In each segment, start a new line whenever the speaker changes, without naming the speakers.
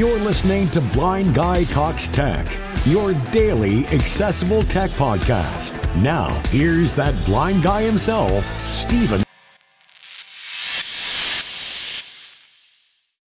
You're listening to Blind Guy Talks Tech, your daily accessible tech podcast. Now, here's that blind guy himself, Steven.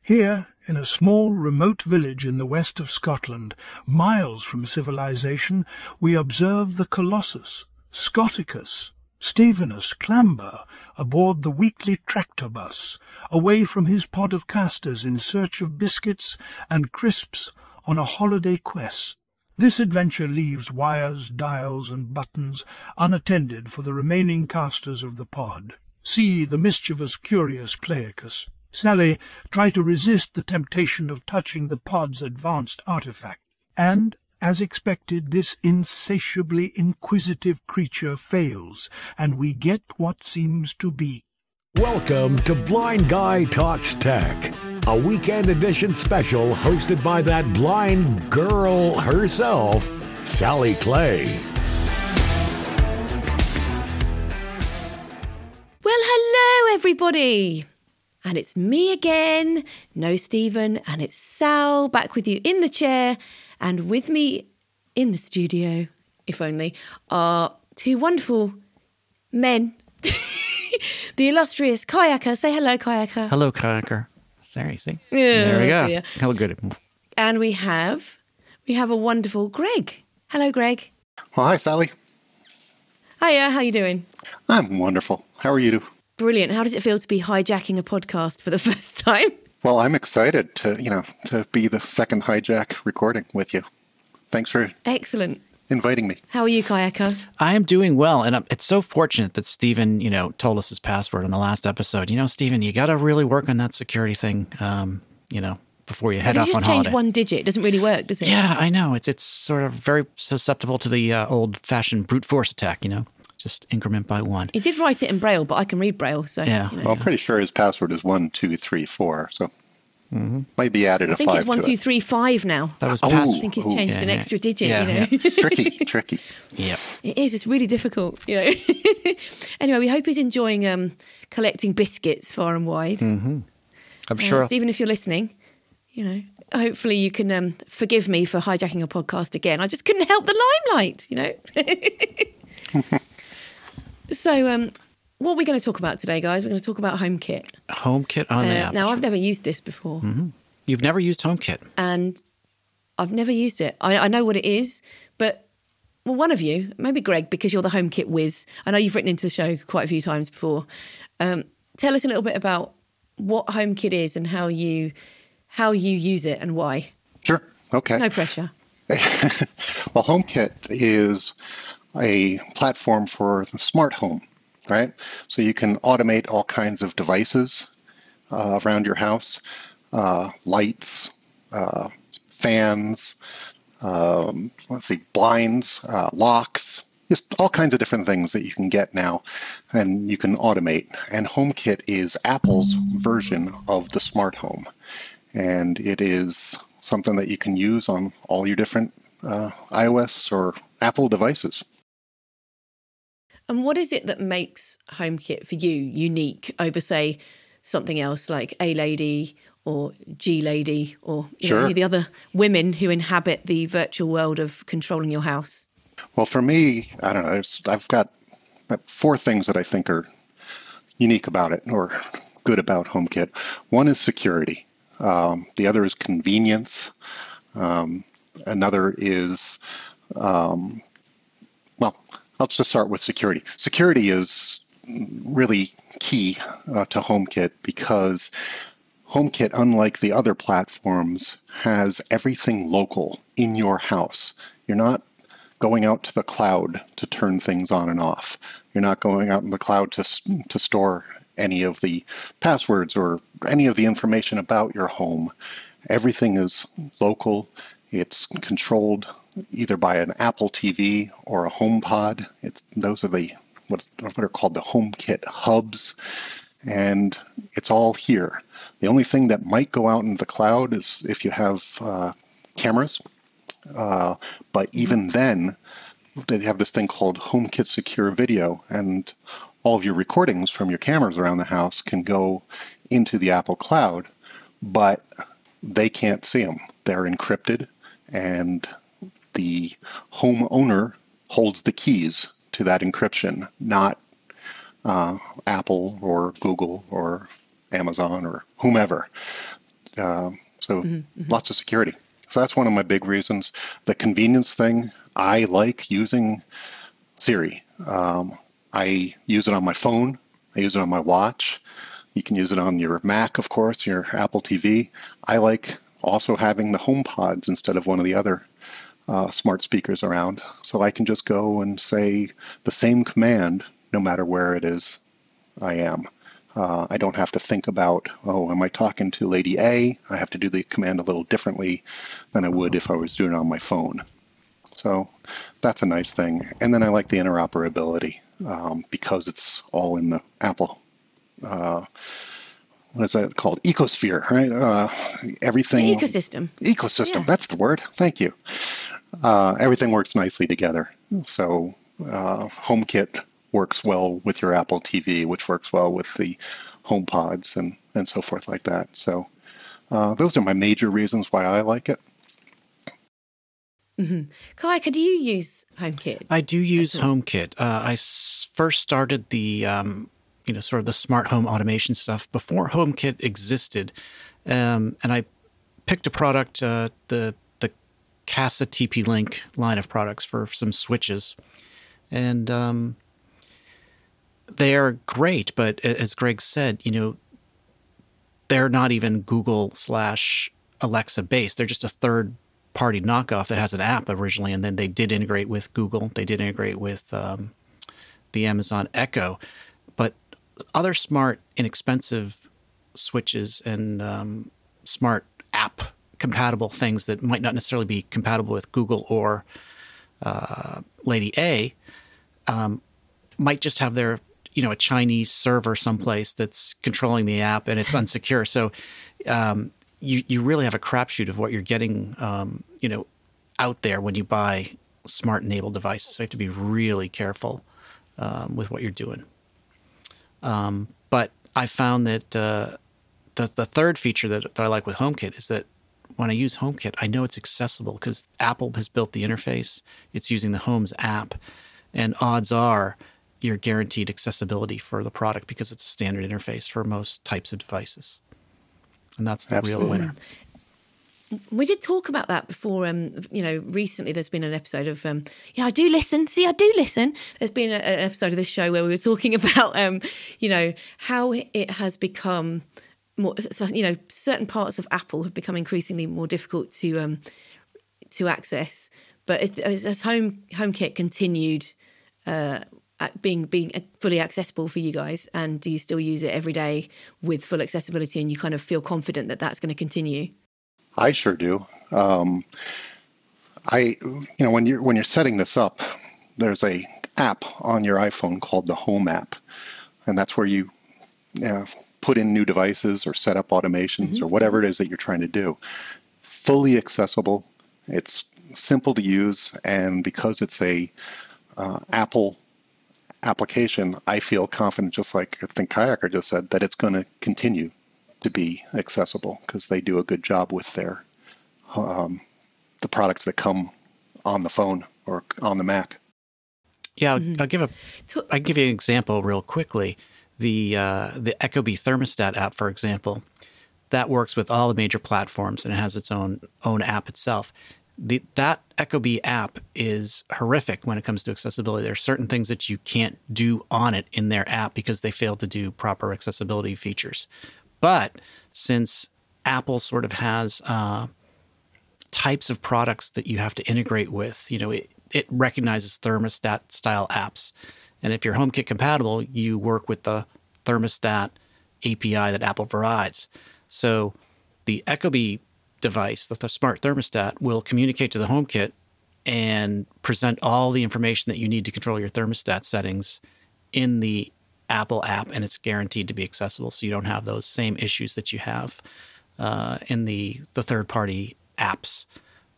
Here, in a small remote village in the west of Scotland, miles from civilization, we observe the Colossus, Scoticus, Stephenus clamber aboard the weekly tractor bus, away from his pod of casters in search of biscuits and crisps on a holiday quest. This adventure leaves wires, dials, and buttons unattended for the remaining casters of the pod. See the mischievous, curious Cleicus. Sally try to resist the temptation of touching the pod's advanced artifact, and as expected, this insatiably inquisitive creature fails, and we get what seems to be.
Welcome to Blind Guy Talks Tech, a weekend edition special hosted by that blind girl herself, Sally Clay.
Well, hello, everybody. And it's me again, no Steven, and it's Sal back with you in the chair and with me in the studio, if only, are two wonderful men. the illustrious kayaker. Say hello, kayaker.
Hello, kayaker. Sorry, see?
Yeah,
there we go.
dear.
Hello, good.
And we have we have a wonderful Greg. Hello, Greg.
Well, hi, Sally.
Hiya, how you doing?
I'm wonderful. How are you?
Brilliant. How does it feel to be hijacking a podcast for the first time?
Well, I'm excited to, you know, to be the second hijack recording with you. Thanks for
Excellent.
inviting me.
How are you, Kayako?
I am doing well, and I'm- it's so fortunate that Steven, you know, told us his password in the last episode. You know, Steven, you got to really work on that security thing, um, you know, before you head
If
off
you
on
just change one digit, it doesn't really work, does it?
Yeah, I know. It's it's sort of very susceptible to the uh, old-fashioned brute force attack. You know, just increment by one.
He did write it in Braille, but I can read Braille, so
Yeah.
you know.
Well, I'm pretty sure his password is one, two, three, four. So might be added a
I think
five
it's one,
to
two,
it.
three, five now.
That was
Oh.
past.
I think he's changed
Yeah,
an
yeah.
extra digit.
Yeah,
you know,
yeah.
tricky, tricky.
Yeah,
it is. It's really difficult. You know. anyway, we hope he's enjoying um, collecting biscuits far and wide. Mm-hmm.
I'm
Uh,
sure.
even if you're listening, you know, hopefully you can um, forgive me for hijacking your podcast again. I just couldn't help the limelight, you know. so, um, what are we going to talk about today, guys? We're going to talk about HomeKit.
HomeKit on the
Uh,
app.
now, I've never used this before.
You've never used HomeKit.
and I've never used it. I, I know what it is, but well, one of you, maybe Greg, because you're the HomeKit whiz. I know you've written into the show quite a few times before. Um, tell us a little bit about what HomeKit is and how you how you use it and why.
Sure. Okay.
No pressure.
well, HomeKit is a platform for the smart home, right? So you can automate all kinds of devices uh, around your house, uh, lights, uh, fans, um, let's see, blinds, uh, locks, just all kinds of different things that you can get now and you can automate. And HomeKit is Apple's version of the smart home. And it is something that you can use on all your different uh, iOS or Apple devices.
And what is it that makes HomeKit for you unique over, say, something else like A Lady or G Lady or you know, any of the other women who inhabit the virtual world of controlling your house?
Well, for me, I don't know. I've got four things that I think are unique about it or good about HomeKit. One is security. Um, the other is convenience. Um, another is, um, let's just start with security. Security is really key uh, to HomeKit because HomeKit, unlike the other platforms, has everything local in your house. You're not going out to the cloud to turn things on and off. You're not going out in the cloud to, to store any of the passwords or any of the information about your home. Everything is local. It's controlled either by an Apple TV or a HomePod. It's those are the what, what are called the HomeKit hubs, and it's all here. The only thing that might go out in the cloud is if you have uh, cameras, uh, but even then, they have this thing called HomeKit Secure Video, and all of your recordings from your cameras around the house can go into the Apple Cloud. But they can't see them. They're encrypted, and the homeowner holds the keys to that encryption, not uh, Apple or Google or Amazon or whomever. Uh, so mm-hmm, mm-hmm. lots of security. So that's one of my big reasons. The convenience thing, I like using Siri. Um, I use it on my phone. I use it on my watch. You can use it on your Mac, of course, your Apple TV. I like also having the HomePods instead of one of the other uh, smart speakers around. So I can just go and say the same command no matter where it is I am. Uh, I don't have to think about, oh, am I talking to Lady A? I have to do the command a little differently than I would if I was doing it on my phone. So that's a nice thing. And then I like the interoperability um, because it's all in the Apple. Uh, what is that called? Ecosphere, right? Uh, everything.
The ecosystem.
Ecosystem. Yeah. That's the word. Thank you. Uh, everything works nicely together. So uh, HomeKit works well with your Apple TV, which works well with the HomePods and and so forth like that. So uh, those are my major reasons why I like it.
Mm-hmm. Kaika, do you use HomeKit?
I do use HomeKit. Uh, I s- first started the, um, you know, sort of the smart home automation stuff before HomeKit existed, um, and I picked a product, uh, the the Kasa TP Link line of products for some switches, and um, they are great. But as Greg said, you know, they're not even Google slash Alexa based. They're just a third party knockoff that has an app originally, and then they did integrate with Google. They did integrate with um, the Amazon Echo, other smart, inexpensive switches and um, smart app compatible things that might not necessarily be compatible with Google or uh, Lady A um, might just have their you know a Chinese server someplace that's controlling the app and it's unsecure. So um, you you really have a crapshoot of what you're getting, um, you know, out there when you buy smart enabled devices. So you have to be really careful um, with what you're doing. Um, but I found that uh, the the third feature that, that I like with HomeKit is that when I use HomeKit, I know it's accessible because Apple has built the interface. It's using the Homes app, and odds are you're guaranteed accessibility for the product because it's a standard interface for most types of devices and that's the Absolutely. real winner.
We did talk about that before. Um, you know, recently there's been an episode of um, yeah, I do listen. See, I do listen. There's been a, an episode of this show where we were talking about um, you know, how it has become more. You know, certain parts of Apple have become increasingly more difficult to um, to access. But as, as Home HomeKit continued uh, being being fully accessible for you guys and do you still use it every day with full accessibility and you kind of feel confident that that's going to continue
i sure do um, i you know when you're when you're setting this up there's a app on your iphone called the home app and that's where you, you know, put in new devices or set up automations mm-hmm. or whatever it is that you're trying to do fully accessible it's simple to use and because it's a uh, apple application, I feel confident, just like I think Kayaker just said, that it's going to continue to be accessible because they do a good job with their um, the products that come on the phone or on the Mac.
Yeah, I'll, mm-hmm. I'll give a I'll give you an example real quickly. The uh, the Ecobee thermostat app, for example, that works with all the major platforms and it has its own own app itself the, that Ecobee app is horrific when it comes to accessibility. There are certain things that you can't do on it in their app because they failed to do proper accessibility features. But since Apple sort of has uh, types of products that you have to integrate with, you know, it, it recognizes thermostat style apps. And if you're HomeKit compatible, you work with the thermostat API that Apple provides. So the Ecobee device, the, the smart thermostat, will communicate to the HomeKit and present all the information that you need to control your thermostat settings in the Apple app, and it's guaranteed to be accessible. So you don't have those same issues that you have uh, in the the third party apps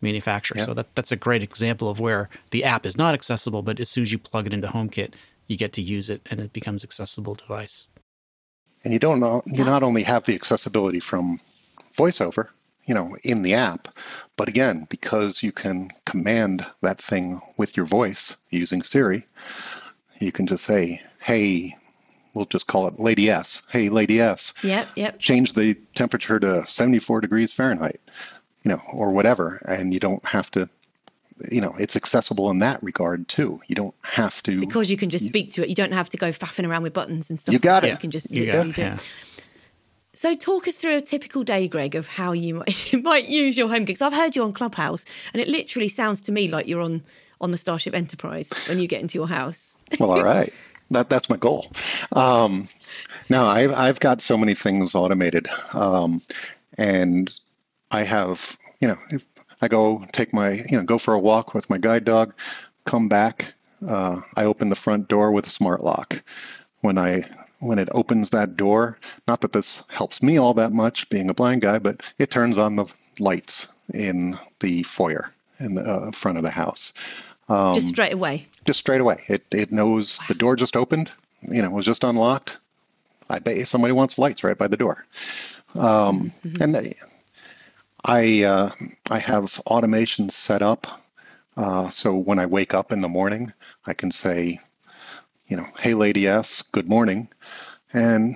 manufacturer. Yep. So that that's a great example of where the app is not accessible, but as soon as you plug it into HomeKit, you get to use it, and it becomes accessible device.
And you don't know, you not only have the accessibility from VoiceOver, you know, in the app. But again, because you can command that thing with your voice using Siri, you can just say, "Hey, we'll just call it Lady S. Hey, Lady S.
Yep, yep.
Change the temperature to 74 degrees Fahrenheit, you know, or whatever, and you don't have to. You know, it's accessible in that regard too. You don't have to
Because you can just speak to it. You don't have to go faffing around with buttons and stuff.
You got
like that.
it.
You can just
You
literally
got-
do
yeah.
it. So, talk us through a typical day, Greg, of how you might, you might use your home gigs. I've heard you on Clubhouse, and it literally sounds to me like you're on on the Starship Enterprise when you get into your house.
well, all right. That that's my goal. Um, no, I've I've got so many things automated, um, and I have you know if I go take my you know go for a walk with my guide dog, come back, uh, I open the front door with a smart lock. When I when it opens that door, not that this helps me all that much being a blind guy, but it turns on the lights in the foyer in the uh, front of the house. Um,
just straight away.
just straight away. It it knows the door just opened. You know, it was just unlocked. I bet somebody wants lights right by the door. Um, And they, I uh, I have automation set up uh, so when I wake up in the morning, I can say, you know, "Hey, Lady S, good morning," and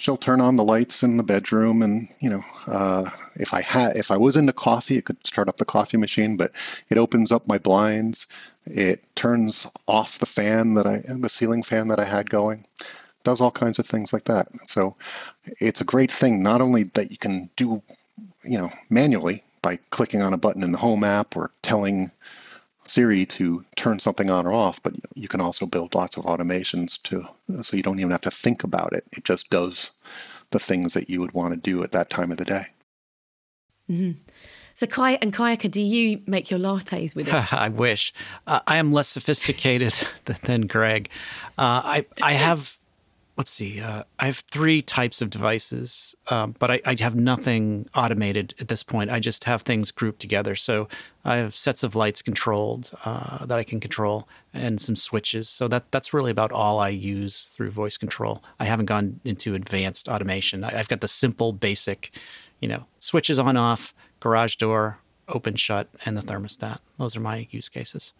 she'll turn on the lights in the bedroom. And you know, uh, if I had if I was into coffee, it could start up the coffee machine, but it opens up my blinds. It turns off the fan that I the ceiling fan that I had going. Does all kinds of things like that. So it's a great thing. Not only that you can do, you know, manually by clicking on a button in the home app or telling Siri to turn something on or off, but you can also build lots of automations to so you don't even have to think about it. It just does the things that you would want to do at that time of the day.
So, Kai and Kayaka, do you make your lattes with it?
I wish. Uh, I am less sophisticated than, than Greg. Uh, I I have let's see. Uh, I have three types of devices, um, but I, I have nothing automated at this point. I just have things grouped together. So I have sets of lights controlled uh, that I can control, and some switches. So that that's really about all I use through voice control. I haven't gone into advanced automation. I, I've got the simple, basic, you know, switches on off, garage door open shut, and the thermostat. Those are my use cases.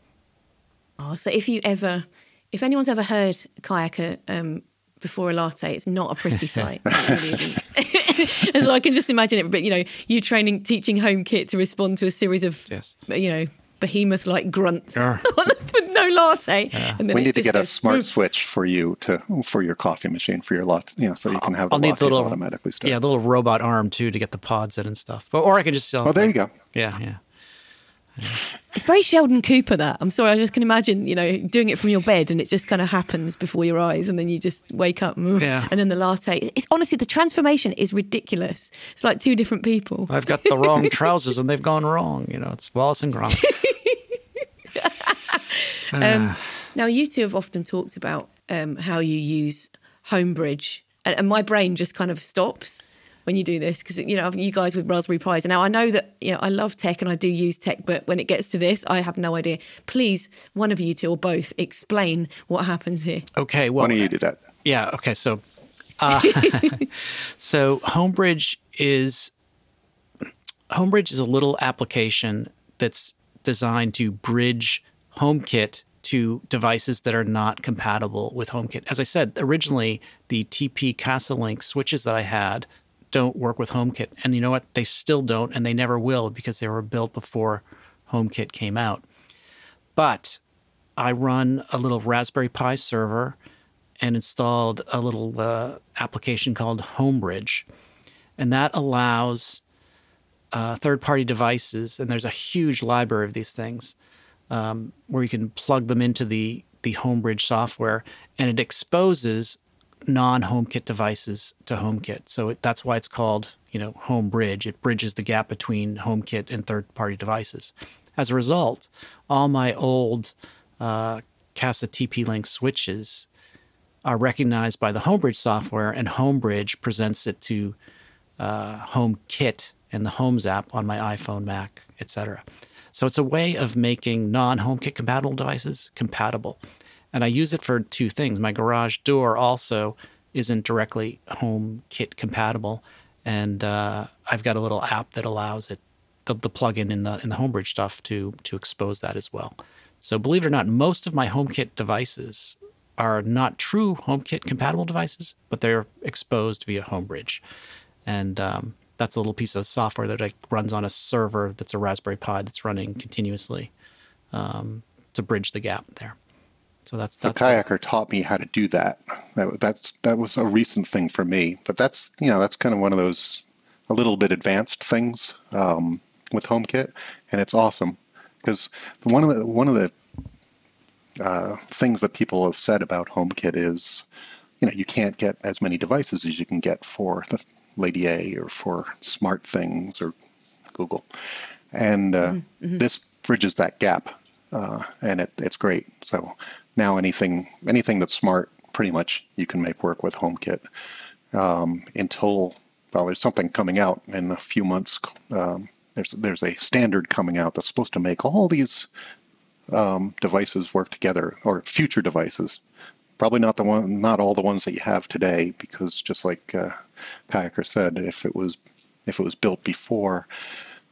Oh, so if you ever, if anyone's ever heard Kayaka um, before a latte, it's not a pretty sight. Really isn't. and so I can just imagine it. But you know, you training, teaching HomeKit to respond to a series of,
Yes.
you know, behemoth-like grunts
Sure.
with no latte. And then
we need to
just
get a smart
"Woof."
switch for you to for your coffee machine for your lot, you know, so you can have
I'll need
lattes
the little
automatically start.
Yeah, the little robot arm too to get the pods in and stuff. But or I can just sell.
Oh, there you go.
Yeah, yeah.
It's very Sheldon Cooper. That I'm sorry, I just can imagine, you know, doing it from your bed, and it just kind of happens before your eyes, and then you just wake up, mm,
Yeah.
and then the latte. It's honestly the transformation is ridiculous. It's like two different people.
I've got the wrong trousers and they've gone wrong. You know, it's Wallace and Gromit.
Um, now, you two have often talked about um, how you use Homebridge, and, and my brain just kind of stops when you do this because you know you guys with Raspberry Pis. And now I know that you know I love tech and I do use tech, but when it gets to this, I have no idea. Please, one of you two or both, explain what happens here.
Okay, well,
Why don't you do that?
Yeah. Okay. So, uh, so Homebridge is Homebridge is a little application that's designed to bridge HomeKit to devices that are not compatible with HomeKit. As I said, originally the TP CasaLink switches that I had don't work with HomeKit, and you know what? They still don't, and they never will because they were built before HomeKit came out. But I run a little Raspberry Pi server and installed a little uh, application called Homebridge. And that allows uh, third party devices, and there's a huge library of these things um, where you can plug them into the, the Homebridge software, and it exposes non HomeKit devices to HomeKit. So it, that's why it's called, you know, Homebridge. It bridges the gap between HomeKit and third party devices. As a result, all my old uh, Kasa TP Link switches are recognized by the Homebridge software, and Homebridge presents it to uh, HomeKit and the Homes app on my iPhone, Mac, etc. So it's a way of making non-HomeKit compatible devices compatible, and I use it for two things. My garage door also isn't directly HomeKit compatible, and uh, I've got a little app that allows it the, the plugin in the in the Homebridge stuff to to expose that as well. So believe it or not, most of my HomeKit devices are not true HomeKit compatible devices, but they're exposed via Homebridge, and um, that's a little piece of software that like, runs on a server that's a Raspberry Pi that's running continuously um, to bridge the gap there. So that's
the kayaker taught me how to do that. that. That's that was a recent thing for me, but that's you know that's kind of one of those a little bit advanced things um, with HomeKit, and it's awesome because one of the one of the uh, things that people have said about HomeKit is, you know, you can't get as many devices as you can get for the Lady A or for Smart Things or Google, and uh, mm-hmm. mm-hmm. this bridges that gap, uh, and it, it's great. So now anything anything that's smart, pretty much you can make work with HomeKit um, until well, there's something coming out in a few months. Um, there's there's a standard coming out that's supposed to make all these um, devices work together, or future devices. Probably not the one, not all the ones that you have today, because just like uh, said, if it was if it was built before,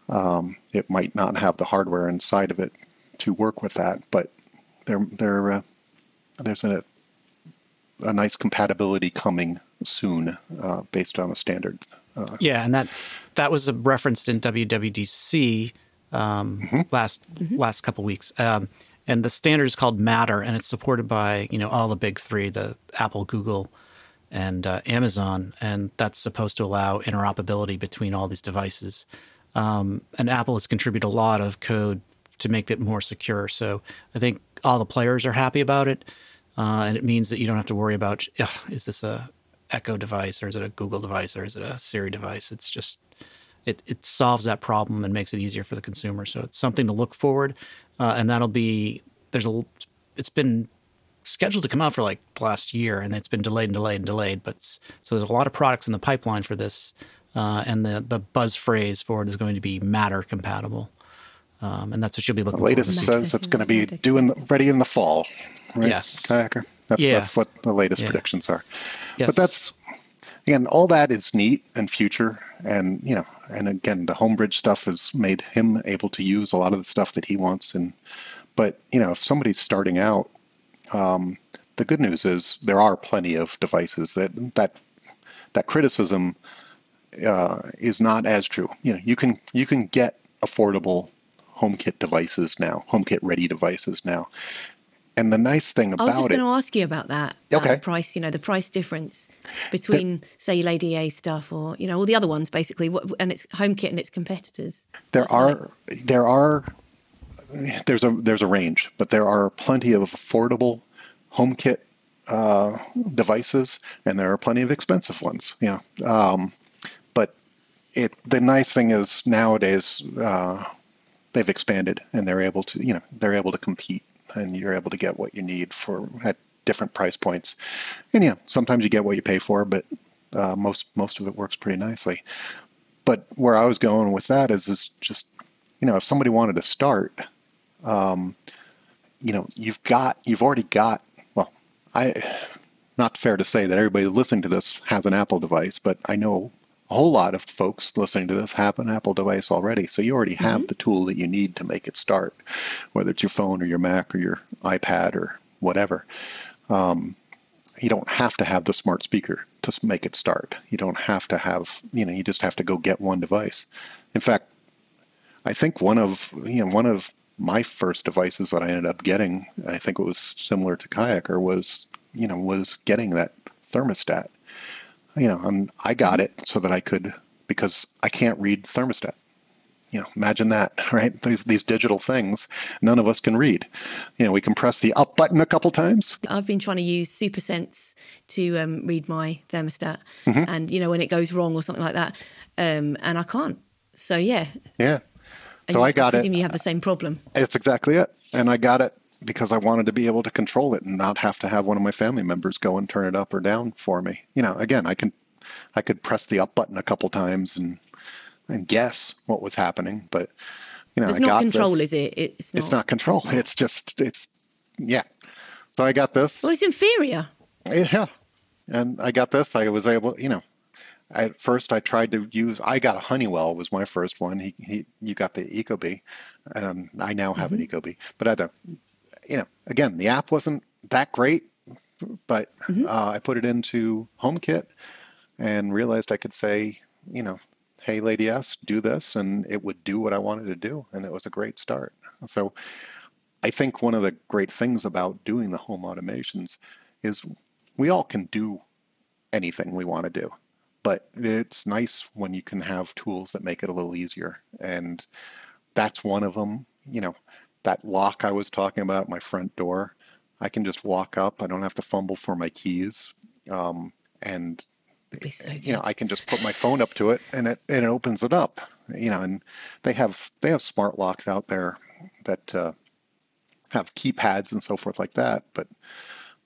um, it might not have the hardware inside of it to work with that. But there, there, uh, there's a a nice compatibility coming soon, uh, based on a standard.
Uh, yeah, and that that was referenced in WWDC um, mm-hmm. last mm-hmm. last couple weeks. Um, and the standard is called Matter, and it's supported by you know all the big three: the Apple, Google, and uh, Amazon. And that's supposed to allow interoperability between all these devices. Um, and Apple has contributed a lot of code to make it more secure. So I think all the players are happy about it, uh, and it means that you don't have to worry about is this a Echo device or is it a Google device or is it a Siri device? It's just it it solves that problem and makes it easier for the consumer. So it's something to look forward, uh, and that'll be there's a it's been scheduled to come out for like last year and it's been delayed and delayed and delayed. But so there's a lot of products in the pipeline for this, uh, and the the buzz phrase for it is going to be Matter compatible. Um, and that's what you'll be looking.
The latest
for.
says it's going to be doing ready in the fall, right?
Yes,
kayaker. That's yeah. that's what the latest yeah. predictions are. Yes. But that's again, all that is neat and future, and you know, and again, the homebridge stuff has made him able to use a lot of the stuff that he wants. And but you know, if somebody's starting out, um, the good news is there are plenty of devices that that that criticism uh, is not as true. You know, you can you can get affordable HomeKit devices now, HomeKit ready devices now. And the nice thing about it. I
was just going to ask you about that. Okay. the price, you know, the price difference between, say, Lady A stuff or, you know, all the other ones basically, and it's HomeKit and its competitors.
There are, like? there are, there's a, there's a range, but there are plenty of affordable HomeKit uh, devices and there are plenty of expensive ones. Yeah. Um, but it, the nice thing is nowadays, uh, they've expanded and they're able to you know they're able to compete and you're able to get what you need for at different price points. And yeah sometimes you get what you pay for but uh, most most of it works pretty nicely. But where i was going with that is is just you know if somebody wanted to start um, you know you've got you've already got well i not fair to say that everybody listening to this has an apple device but i know a whole lot of folks listening to this have an Apple device already. So you already have mm-hmm. the tool that you need to make it start, whether it's your phone or your Mac or your iPad or whatever. Um, you don't have to have the smart speaker to make it start. You don't have to have, you know, you just have to go get one device. In fact, I think one of, you know, one of my first devices that I ended up getting, I think it was similar to Kayaker, was, you know, was getting that thermostat you know, and I got it so that I could because I can't read thermostat. You know, imagine that, right? These, these digital things, none of us can read. You know, we can press the up button a couple times.
I've been trying to use SuperSense to um, read my thermostat, mm-hmm. and you know when it goes wrong or something like that, um, and I can't. So yeah.
Yeah.
And
so
you,
I got
I
it.
You have the same problem.
It's exactly it, and I got it because I wanted to be able to control it and not have to have one of my family members go and turn it up or down for me. You know, again, I can I could press the up button a couple times and and guess what was happening, but you know,
it's
I
not control,
this.
is it? It's not.
It's not control. It's, it's just it's yeah. So I got this.
Well, it's inferior.
Yeah, and I got this. I was able, you know, at first I tried to use. I got a Honeywell was my first one. He, he you got the Ecobee, um, I now have mm-hmm. an Ecobee. But I to, you know, again the app wasn't that great, but mm-hmm. uh, I put it into HomeKit and realized I could say, you know, hey Lady S, do this, and it would do what I wanted to do, and it was a great start. So I think one of the great things about doing the home automations is we all can do anything we want to do but it's nice when you can have tools that make it a little easier and that's one of them you know that lock i was talking about at my front door i can just walk up. I don't have to fumble for my keys um, and so you know i can just put my phone up to it and it and it opens it up you know and they have they have smart locks out there that uh, have keypads and so forth like that but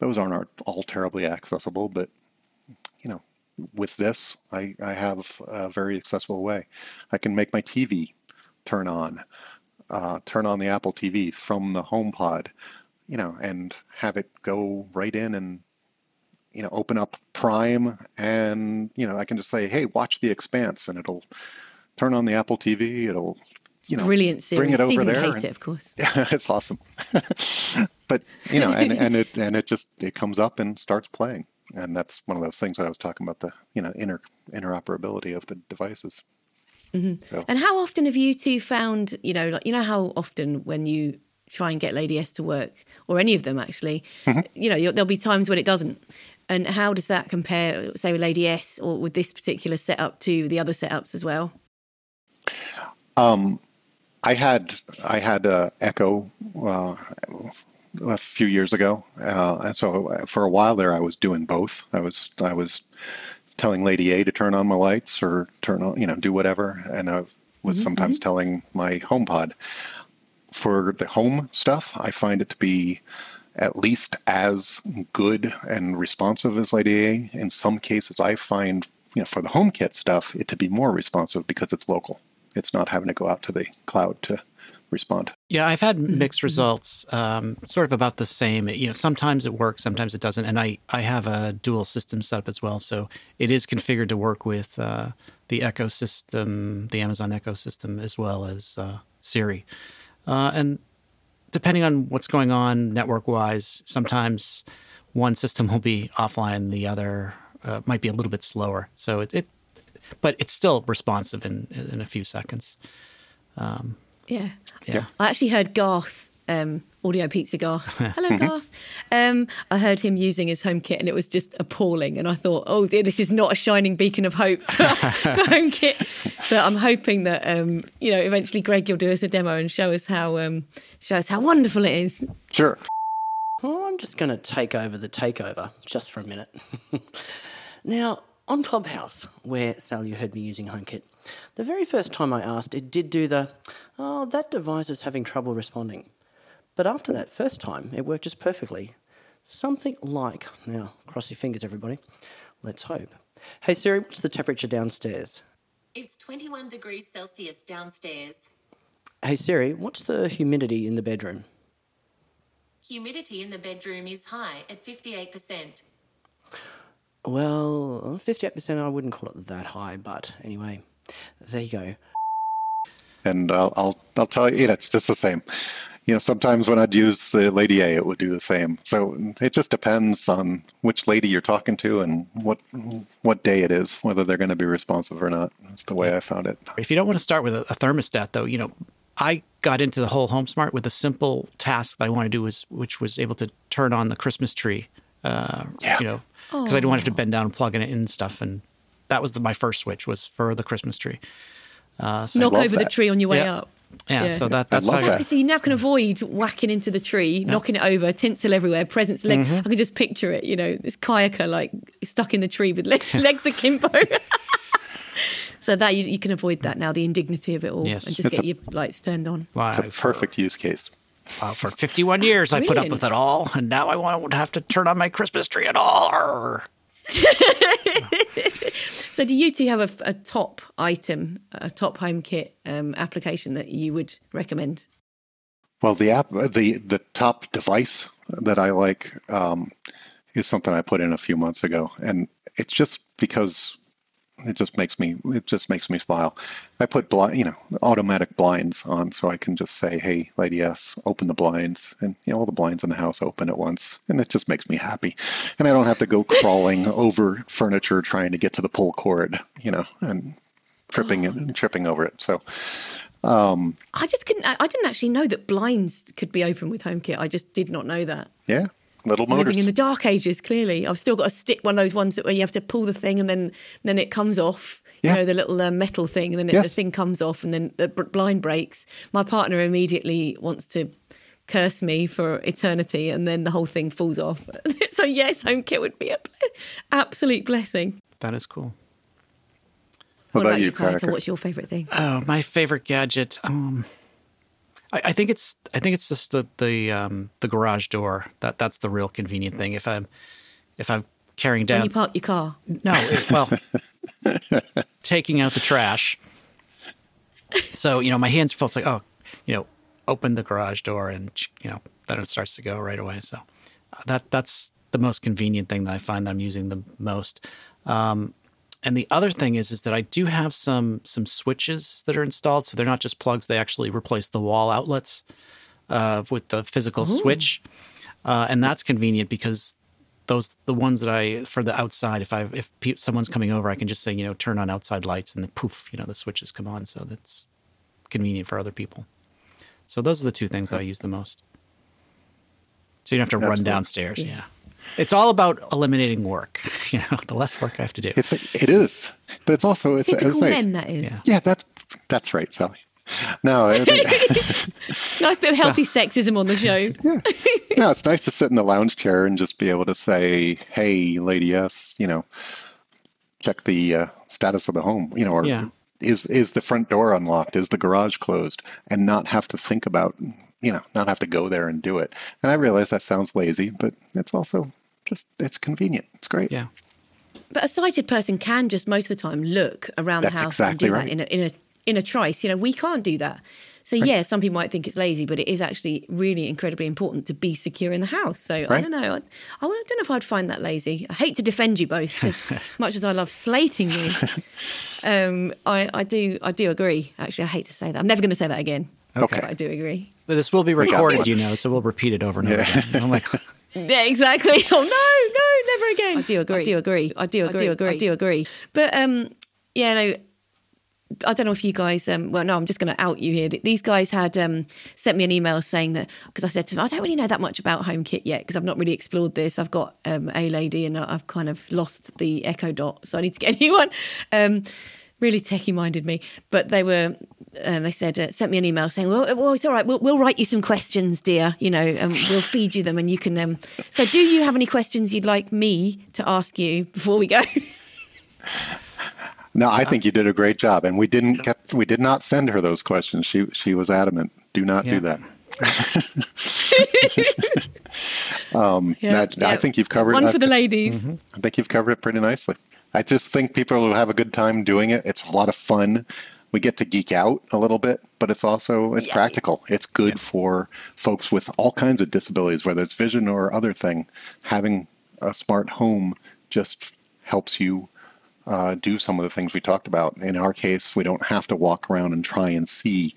those aren't all terribly accessible, but you know, with this, I, I have a very accessible way. I can make my TV turn on, uh, turn on the Apple TV from the HomePod, you know, and have it go right in and you know open up Prime, and you know I can just say, hey, watch The Expanse, and it'll turn on the Apple TV. It'll you know,
brilliant series.
Bring it
Steven
over there.
Hate and, it, of course.
Yeah, it's awesome. but you know, and, and it and it just it comes up and starts playing, and that's one of those things that I was talking about the you know inter interoperability of the devices.
Mm-hmm. So. And how often have you two found you know like you know how often when you try and get Lady S to work or any of them actually, mm-hmm. you know there'll be times when it doesn't. And how does that compare, say, with Lady S or with this particular setup to the other setups as well?
Um, I had I had uh, Echo uh, a few years ago, uh, and so uh, for a while there, I was doing both. I was I was telling Lady A to turn on my lights or turn on, you know, do whatever, and I was mm-hmm. sometimes mm-hmm. telling my HomePod. For the home stuff, I find it to be at least as good and responsive as Lady A. In some cases, I find you know for the HomeKit stuff it to be more responsive because it's local it's not having to go out to the cloud to respond.
Yeah, I've had mm-hmm. mixed results, um, sort of about the same. You know, sometimes it works, sometimes it doesn't. And I, I have a dual system setup as well. So it is configured to work with uh, the ecosystem, the Amazon ecosystem, as well as uh, Siri. Uh, and depending on what's going on network wise, sometimes one system will be offline, the other uh, might be a little bit slower. So it, it but it's still responsive in in a few seconds.
Um, yeah. yeah, I actually heard Garth. Um, Audio Pizza Garth. Hello, Garth. Um, I heard him using his HomeKit and it was just appalling. And I thought, oh dear, this is not a shining beacon of hope for, for HomeKit. But I'm hoping that um, you know eventually, Greg, you'll do us a demo and show us how um, show us how wonderful it is.
Sure.
Well, I'm just going to take over the takeover just for a minute. now, on Clubhouse, where Sal, you heard me using HomeKit, the very first time I asked, it did do the, oh, that device is having trouble responding. But after that first time, it worked just perfectly. Something like, now, cross your fingers, everybody. Let's hope. Hey Siri, what's the temperature downstairs?
It's 21 degrees Celsius downstairs.
Hey Siri, what's the humidity in the bedroom?
Humidity in the bedroom is high at 58%.
Well, 58%, I wouldn't call it that high, but anyway, there you go.
And I'll, I'll, I'll tell you, it's just the same. You know, sometimes when I'd use the Lady A, it would do the same. So it just depends on which lady you're talking to and what what day it is, whether they're going to be responsive or not. That's the way I found it.
If you don't want to start with a, a thermostat, though, you know, I got into the whole home smart with a simple task that I wanted to do was which was able to turn on the Christmas tree. Uh, yeah. You know, because I didn't want to have to bend down and plug in it and stuff. And that was the, my first switch was for the Christmas tree.
Uh, so Knock over that. the tree on your way
yeah.
up.
Yeah, yeah, so that, that's how
that. So you now can avoid whacking into the tree, yeah. knocking it over, tinsel everywhere, presents leg. Mm-hmm. I can just picture it, you know, this kayaker like stuck in the tree with leg, legs akimbo. so that you, you, can avoid that now, the indignity of it all, yes. and just it's get a, your lights turned on.
Wow, it's a perfect use case.
Uh, for 51 years, I put up with it all, and now I won't have to turn on my Christmas tree at all.
so, do you two have a, a, top item, a top HomeKit um, application that you would recommend?
Well, the app, the the top device that I like um, is something I put in a few months ago, and it's just because It just makes me it just makes me smile. I put blind, you know, automatic blinds on so I can just say, "Hey, Lady S, open the blinds," and you know, all the blinds in the house open at once, and it just makes me happy. And I don't have to go crawling over furniture trying to get to the pull cord, you know, and tripping and tripping over it. So Um,
I just couldn't. I I didn't actually know that blinds could be open with HomeKit. I just did not know that.
yeah, little motors.
Living in the dark ages, clearly. I've still got to stick one of those ones that where you have to pull the thing and then then it comes off.
Yeah.
You know the little uh, metal thing, and then it,
Yes.
the thing comes off, and then the blind breaks. My partner immediately wants to curse me for eternity, and then the whole thing falls off. so yes, HomeKit would be a ble- absolute blessing.
That is cool.
what about
you,
you,
Kanika? What's your favourite thing?
Oh, my favorite gadget. Um, I, I think it's I think it's just the the um, the garage door. That that's the real convenient thing. If I'm if I'm carrying
when
down
you park your car.
no, it- well, taking out the trash. So you know, my hands felt like oh, you know, open the garage door and you know then it starts to go right away. So uh, that that's the most convenient thing that I find that I'm using the most. Um, and the other thing is is that I do have some some switches that are installed, so they're not just plugs; they actually replace the wall outlets uh, with the physical switch, uh, and that's convenient because those the ones that I for the outside. If I if pe- someone's coming over, I can just say you know turn on outside lights, and then poof, you know the switches come on. So that's convenient for other people. So those are the two things that I use the most. So you don't have to run
Absolutely.
downstairs. Yeah. It's all about eliminating work. You know, the less work I have to do.
It's it is, but it's also it's,
Typical
it's nice.
men, that is.
Yeah.
Yeah, that's that's right, Sally. No, it,
Nice bit of healthy sexism on the show.
yeah, no, it's nice to sit in the lounge chair and just be able to say, "Hey, lady S, you know, check the uh, status of the home." You know, or
Yeah.
Is is the front door unlocked? Is the garage closed? And not have to think about, you know, not have to go there and do it. And I realize that sounds lazy, but it's also just it's convenient. It's great.
Yeah.
But a sighted person can just most of the time look around
That's
the house
exactly
and do
right.
that in a, in a in a trice. You know, we can't do that. So yeah, some people might think it's lazy, but it is actually really incredibly important to be secure in the house. So I don't know. I, I don't know if I'd find that lazy. I hate to defend you both because much as I love slating you, um, I, I do I do agree. Actually, I hate to say that. I'm never going to say that again.
Okay.
But I do agree.
But this will be recorded, you know, so we'll repeat it over and over again. I'm like,
Yeah, exactly. Oh no, no, never again. I do agree. I do agree. I do agree. I do agree. I do agree. But um, yeah, no. I don't know if you guys. Um, well, no, I'm just going to out you here. These guys had um, sent me an email saying that because I said to them, I don't really know that much about HomeKit yet because I've not really explored this. I've got um, a lady and I've kind of lost the Echo Dot, so I need to get a new one. Um, really techie minded me, but they were. Um, they said uh, sent me an email saying, "Well, well, it's all right. We'll, we'll write you some questions, dear. You know, and we'll feed you them, and you can." Um... So, do you have any questions you'd like me to ask you before we go?
No, I think you did a great job, and we didn't get we did not send her those questions. She she was adamant. Do not
Yeah.
do that. um,
Yeah,
that- I think you've covered.
one
I-
for the ladies.
I think you've covered it pretty nicely. I just think people will have a good time doing it. It's a lot of fun. We get to geek out a little bit, but it's also it's
Yeah.
practical. It's good for folks with all kinds of disabilities, whether it's vision or other thing. Having a smart home just helps you uh, do some of the things we talked about. In our case, we don't have to walk around and try and see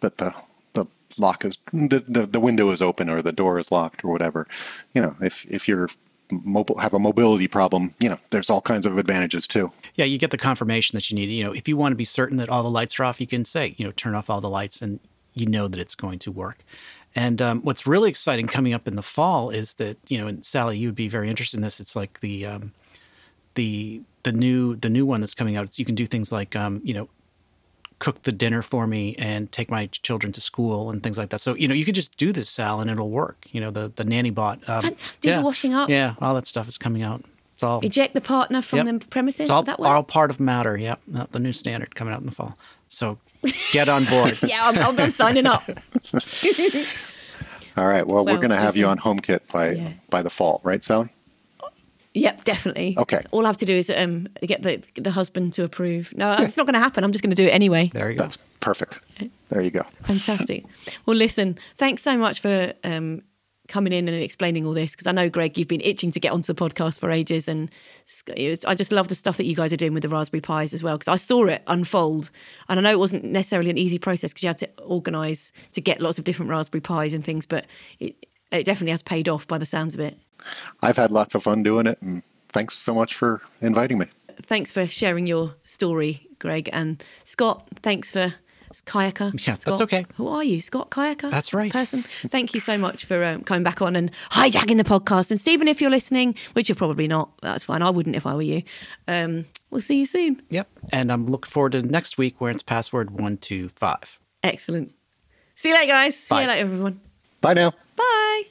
that the the lock is the, the, the window is open or the door is locked or whatever. You know, if if you're mobile have a mobility problem, you know, there's all kinds of advantages too.
yeah, you get the confirmation that you need. You know, if you want to be certain that all the lights are off, you can say, you know, turn off all the lights and you know that it's going to work. And um, what's really exciting coming up in the fall is that, you know, and Sally, you would be very interested in this. It's like the, um, the, the new, the new one that's coming out. It's, you can do things like, um, you know, cook the dinner for me and take my children to school and things like that. So, you know, you could just do this, Sal, and it'll work. You know, the, the nanny bot. Um,
Fantastic. Do the washing up.
Yeah, all that stuff is coming out. It's all
Eject the partner from
Yep.
the premises.
it's all,
that work?
all part of matter. Yep, the new standard coming out in the fall. So get on board.
yeah, I'm, I'm, I'm signing up.
All right. Well, we're going to have you on HomeKit by
Yeah.
by the fall, right, Sally?
Yep, definitely.
Okay.
All I have to do is um, get the the husband to approve. No, it's not going to happen. I'm just going to do it anyway.
There you go.
That's perfect. There you go.
Fantastic. Well, listen, thanks so much for um, coming in and explaining all this because I know Greg, you've been itching to get onto the podcast for ages, and it was, I just love the stuff that you guys are doing with the Raspberry Pis as well because I saw it unfold, and I know it wasn't necessarily an easy process because you had to organise to get lots of different Raspberry Pis and things, but it, it definitely has paid off by the sounds of it.
I've had lots of fun doing it, and thanks so much for inviting me.
Thanks for sharing your story, Greg, and Scott. Thanks for kayaker.
Yeah,
Scott.
that's okay.
Who are you, Scott Kayaker?
That's right.
Person. Thank you so much for um, coming back on and hijacking the podcast. And Steven, if you're listening, which you're probably not, that's fine. I wouldn't if I were you. Um, we'll see you soon.
Yep. And I'm looking forward to next week where it's password one two five.
Excellent. See you later, guys. See you later, everyone.
Bye now.
Bye.